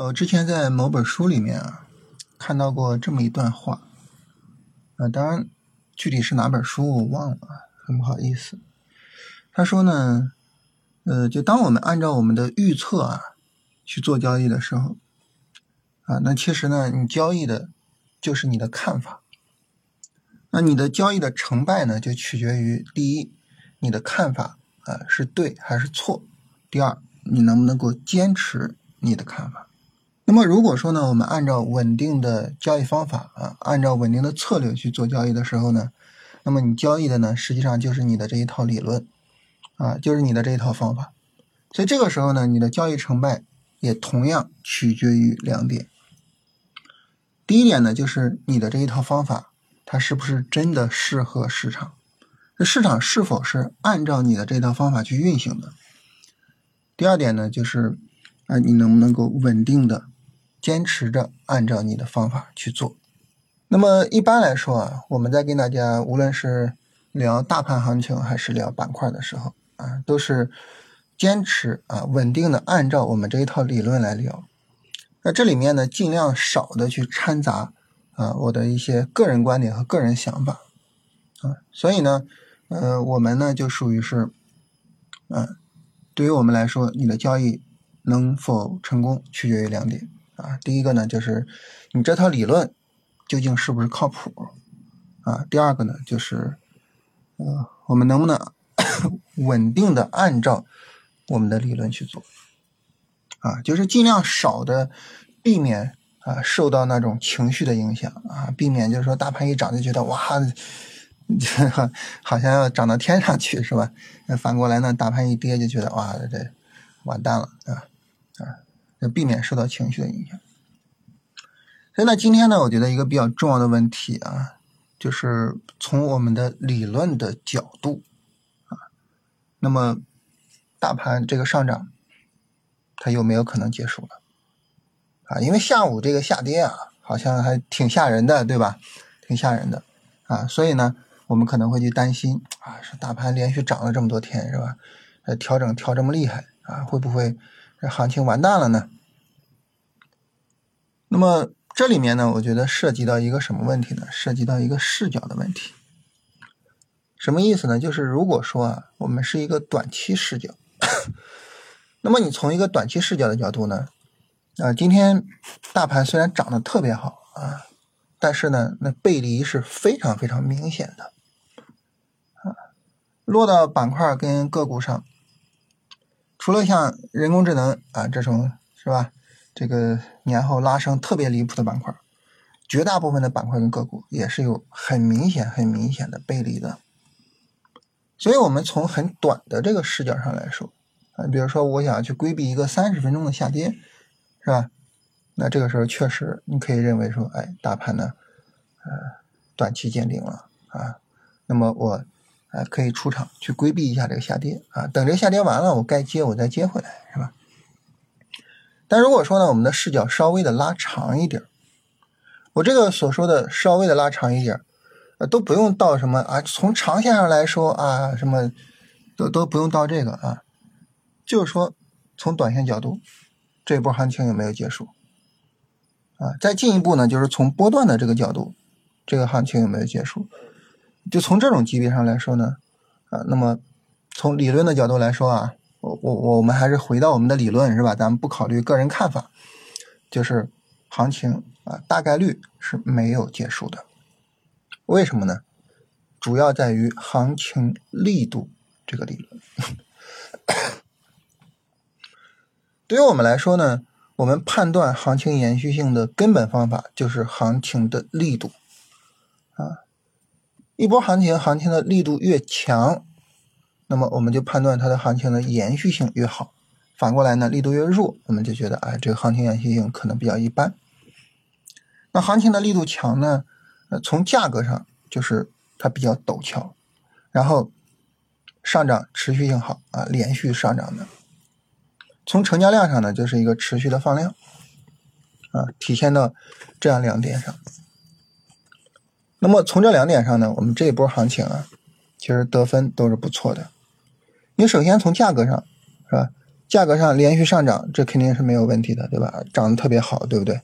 呃，之前在某本书里面啊，看到过这么一段话，啊，当然具体是哪本书我忘了，很不好意思。他说呢，呃，就当我们按照我们的预测啊去做交易的时候，啊，那其实呢，你交易的就是你的看法，那你的交易的成败呢，就取决于第一，你的看法啊是对还是错；第二，你能不能够坚持你的看法。那么如果说呢，我们按照稳定的交易方法啊，按照稳定的策略去做交易的时候呢，那么你交易的呢，实际上就是你的这一套理论啊，就是你的这一套方法。所以这个时候呢，你的交易成败也同样取决于两点。第一点呢，就是你的这一套方法，它是不是真的适合市场？这市场是否是按照你的这套方法去运行的？第二点呢，就是啊，你能不能够稳定的？坚持着按照你的方法去做。那么一般来说啊，我们在跟大家无论是聊大盘行情还是聊板块的时候啊，都是坚持啊稳定的按照我们这一套理论来聊。那这里面呢，尽量少的去掺杂啊我的一些个人观点和个人想法啊。所以呢，呃，我们呢就属于是，嗯，对于我们来说，你的交易能否成功取决于两点。啊，第一个呢，就是你这套理论究竟是不是靠谱啊？第二个呢，就是呃，我们能不能 稳定的按照我们的理论去做啊？就是尽量少的避免啊受到那种情绪的影响啊，避免就是说大盘一涨就觉得哇，好像要涨到天上去是吧？那反过来呢，大盘一跌就觉得哇，这完蛋了啊！避免受到情绪的影响。所以呢，今天呢，我觉得一个比较重要的问题啊，就是从我们的理论的角度啊，那么大盘这个上涨，它有没有可能结束了啊？因为下午这个下跌啊，好像还挺吓人的，对吧？挺吓人的啊。所以呢，我们可能会去担心啊，是大盘连续涨了这么多天，是吧？呃，调整调这么厉害啊，会不会？这行情完蛋了呢？那么这里面呢，我觉得涉及到一个什么问题呢？涉及到一个视角的问题。什么意思呢？就是如果说啊，我们是一个短期视角，那么你从一个短期视角的角度呢，啊，今天大盘虽然涨得特别好啊，但是呢，那背离是非常非常明显的啊，落到板块跟个股上。除了像人工智能啊这种是吧，这个年后拉升特别离谱的板块，绝大部分的板块跟个股也是有很明显、很明显的背离的。所以，我们从很短的这个视角上来说啊，比如说我想去规避一个三十分钟的下跌，是吧？那这个时候确实你可以认为说，哎，大盘呢，呃，短期见顶了啊，那么我。啊，可以出场去规避一下这个下跌啊，等这个下跌完了，我该接我再接回来，是吧？但如果说呢，我们的视角稍微的拉长一点我这个所说的稍微的拉长一点呃，都不用到什么啊，从长线上来说啊，什么都都不用到这个啊，就是说从短线角度，这波行情有没有结束啊？再进一步呢，就是从波段的这个角度，这个行情有没有结束？就从这种级别上来说呢，啊，那么从理论的角度来说啊，我我我们还是回到我们的理论是吧？咱们不考虑个人看法，就是行情啊，大概率是没有结束的。为什么呢？主要在于行情力度这个理论。对于我们来说呢，我们判断行情延续性的根本方法就是行情的力度啊。一波行情，行情的力度越强，那么我们就判断它的行情的延续性越好。反过来呢，力度越弱，我们就觉得，哎，这个行情延续性可能比较一般。那行情的力度强呢，呃，从价格上就是它比较陡峭，然后上涨持续性好啊，连续上涨的。从成交量上呢，就是一个持续的放量啊，体现到这样两点上。那么从这两点上呢，我们这一波行情啊，其实得分都是不错的。你首先从价格上，是吧？价格上连续上涨，这肯定是没有问题的，对吧？涨得特别好，对不对？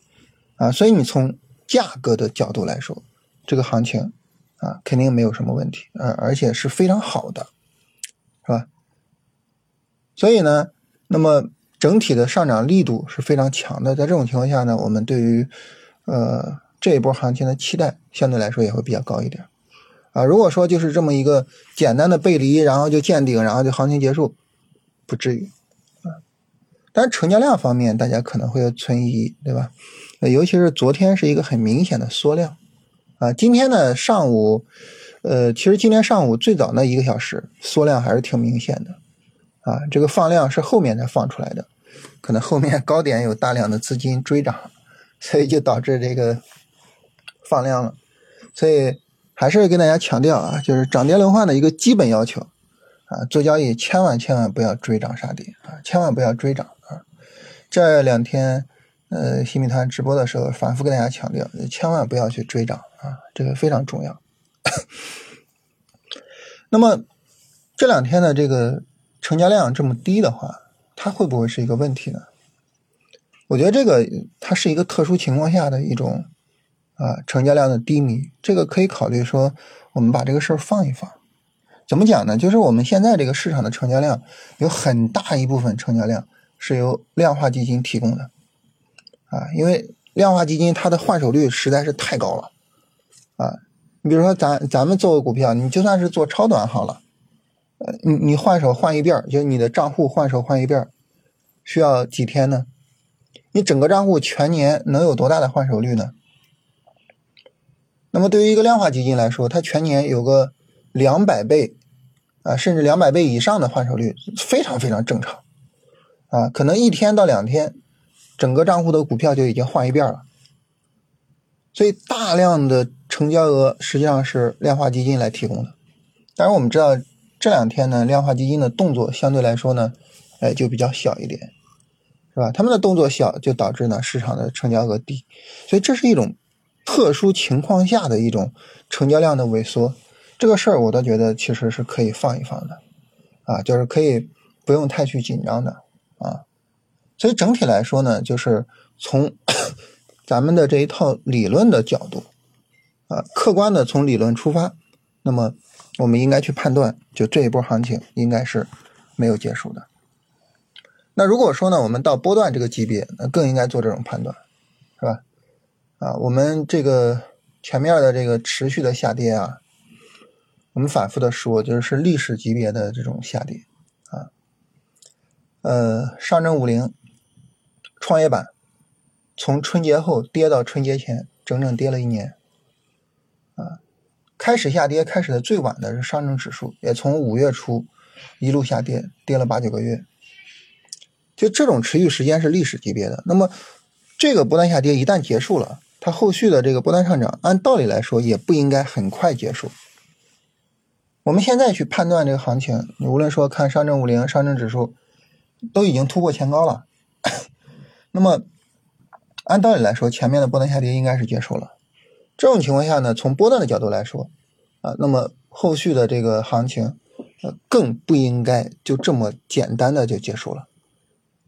啊，所以你从价格的角度来说，这个行情啊，肯定没有什么问题，啊而且是非常好的，是吧？所以呢，那么整体的上涨力度是非常强的，在这种情况下呢，我们对于呃这一波行情的期待相对来说也会比较高一点。啊，如果说就是这么一个简单的背离，然后就见顶，然后就行情结束，不至于啊。但是成交量方面，大家可能会存疑，对吧？尤其是昨天是一个很明显的缩量啊。今天呢上午，呃，其实今天上午最早那一个小时缩量还是挺明显的啊。这个放量是后面才放出来的，可能后面高点有大量的资金追涨，所以就导致这个放量了，所以。还是跟大家强调啊，就是涨跌轮换的一个基本要求啊，做交易千万千万不要追涨杀跌啊，千万不要追涨啊。这两天呃新米团直播的时候，反复跟大家强调，千万不要去追涨啊，这个非常重要。那么这两天的这个成交量这么低的话，它会不会是一个问题呢？我觉得这个它是一个特殊情况下的一种。啊，成交量的低迷，这个可以考虑说，我们把这个事儿放一放。怎么讲呢？就是我们现在这个市场的成交量，有很大一部分成交量是由量化基金提供的。啊，因为量化基金它的换手率实在是太高了。啊，你比如说咱咱们做个股票，你就算是做超短好了，呃，你你换手换一遍，就你的账户换手换一遍，需要几天呢？你整个账户全年能有多大的换手率呢？那么对于一个量化基金来说，它全年有个两百倍啊，甚至两百倍以上的换手率，非常非常正常啊。可能一天到两天，整个账户的股票就已经换一遍了。所以大量的成交额实际上是量化基金来提供的。当然我们知道这两天呢，量化基金的动作相对来说呢，哎就比较小一点，是吧？他们的动作小，就导致呢市场的成交额低，所以这是一种。特殊情况下的一种成交量的萎缩，这个事儿我倒觉得其实是可以放一放的，啊，就是可以不用太去紧张的啊。所以整体来说呢，就是从 咱们的这一套理论的角度，啊，客观的从理论出发，那么我们应该去判断，就这一波行情应该是没有结束的。那如果说呢，我们到波段这个级别，那更应该做这种判断，是吧？啊，我们这个前面的这个持续的下跌啊，我们反复的说，就是历史级别的这种下跌啊。呃，上证五零、创业板从春节后跌到春节前，整整跌了一年啊。开始下跌开始的最晚的是上证指数，也从五月初一路下跌，跌了八九个月。就这种持续时间是历史级别的。那么这个不断下跌一旦结束了。它后续的这个波段上涨，按道理来说也不应该很快结束。我们现在去判断这个行情，你无论说看上证五零、上证指数，都已经突破前高了。那么按道理来说，前面的波段下跌应该是结束了。这种情况下呢，从波段的角度来说，啊，那么后续的这个行情，呃，更不应该就这么简单的就结束了。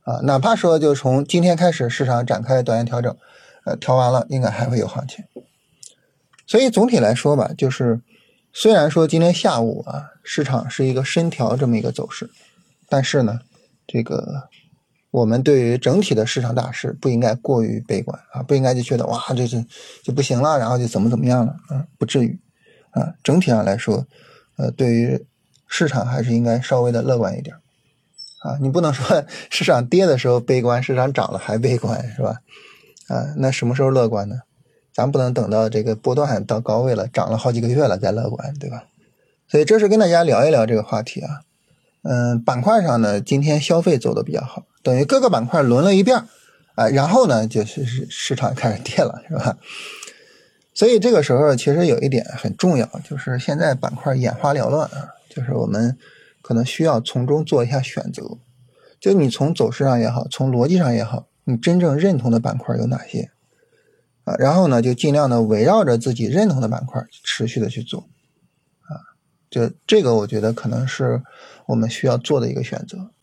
啊，哪怕说就从今天开始市场展开短线调整。呃，调完了应该还会有行情，所以总体来说吧，就是虽然说今天下午啊，市场是一个深调这么一个走势，但是呢，这个我们对于整体的市场大势不应该过于悲观啊，不应该就觉得哇，这这就不行了，然后就怎么怎么样了啊，不至于。啊，整体上来说，呃，对于市场还是应该稍微的乐观一点啊，你不能说 市场跌的时候悲观，市场涨了还悲观是吧？啊，那什么时候乐观呢？咱不能等到这个波段到高位了，涨了好几个月了再乐观，对吧？所以这是跟大家聊一聊这个话题啊。嗯，板块上呢，今天消费走的比较好，等于各个板块轮了一遍啊，然后呢，就是市场开始跌了，是吧？所以这个时候其实有一点很重要，就是现在板块眼花缭乱啊，就是我们可能需要从中做一下选择，就你从走势上也好，从逻辑上也好。你真正认同的板块有哪些啊？然后呢，就尽量的围绕着自己认同的板块持续的去做啊。就这个，我觉得可能是我们需要做的一个选择。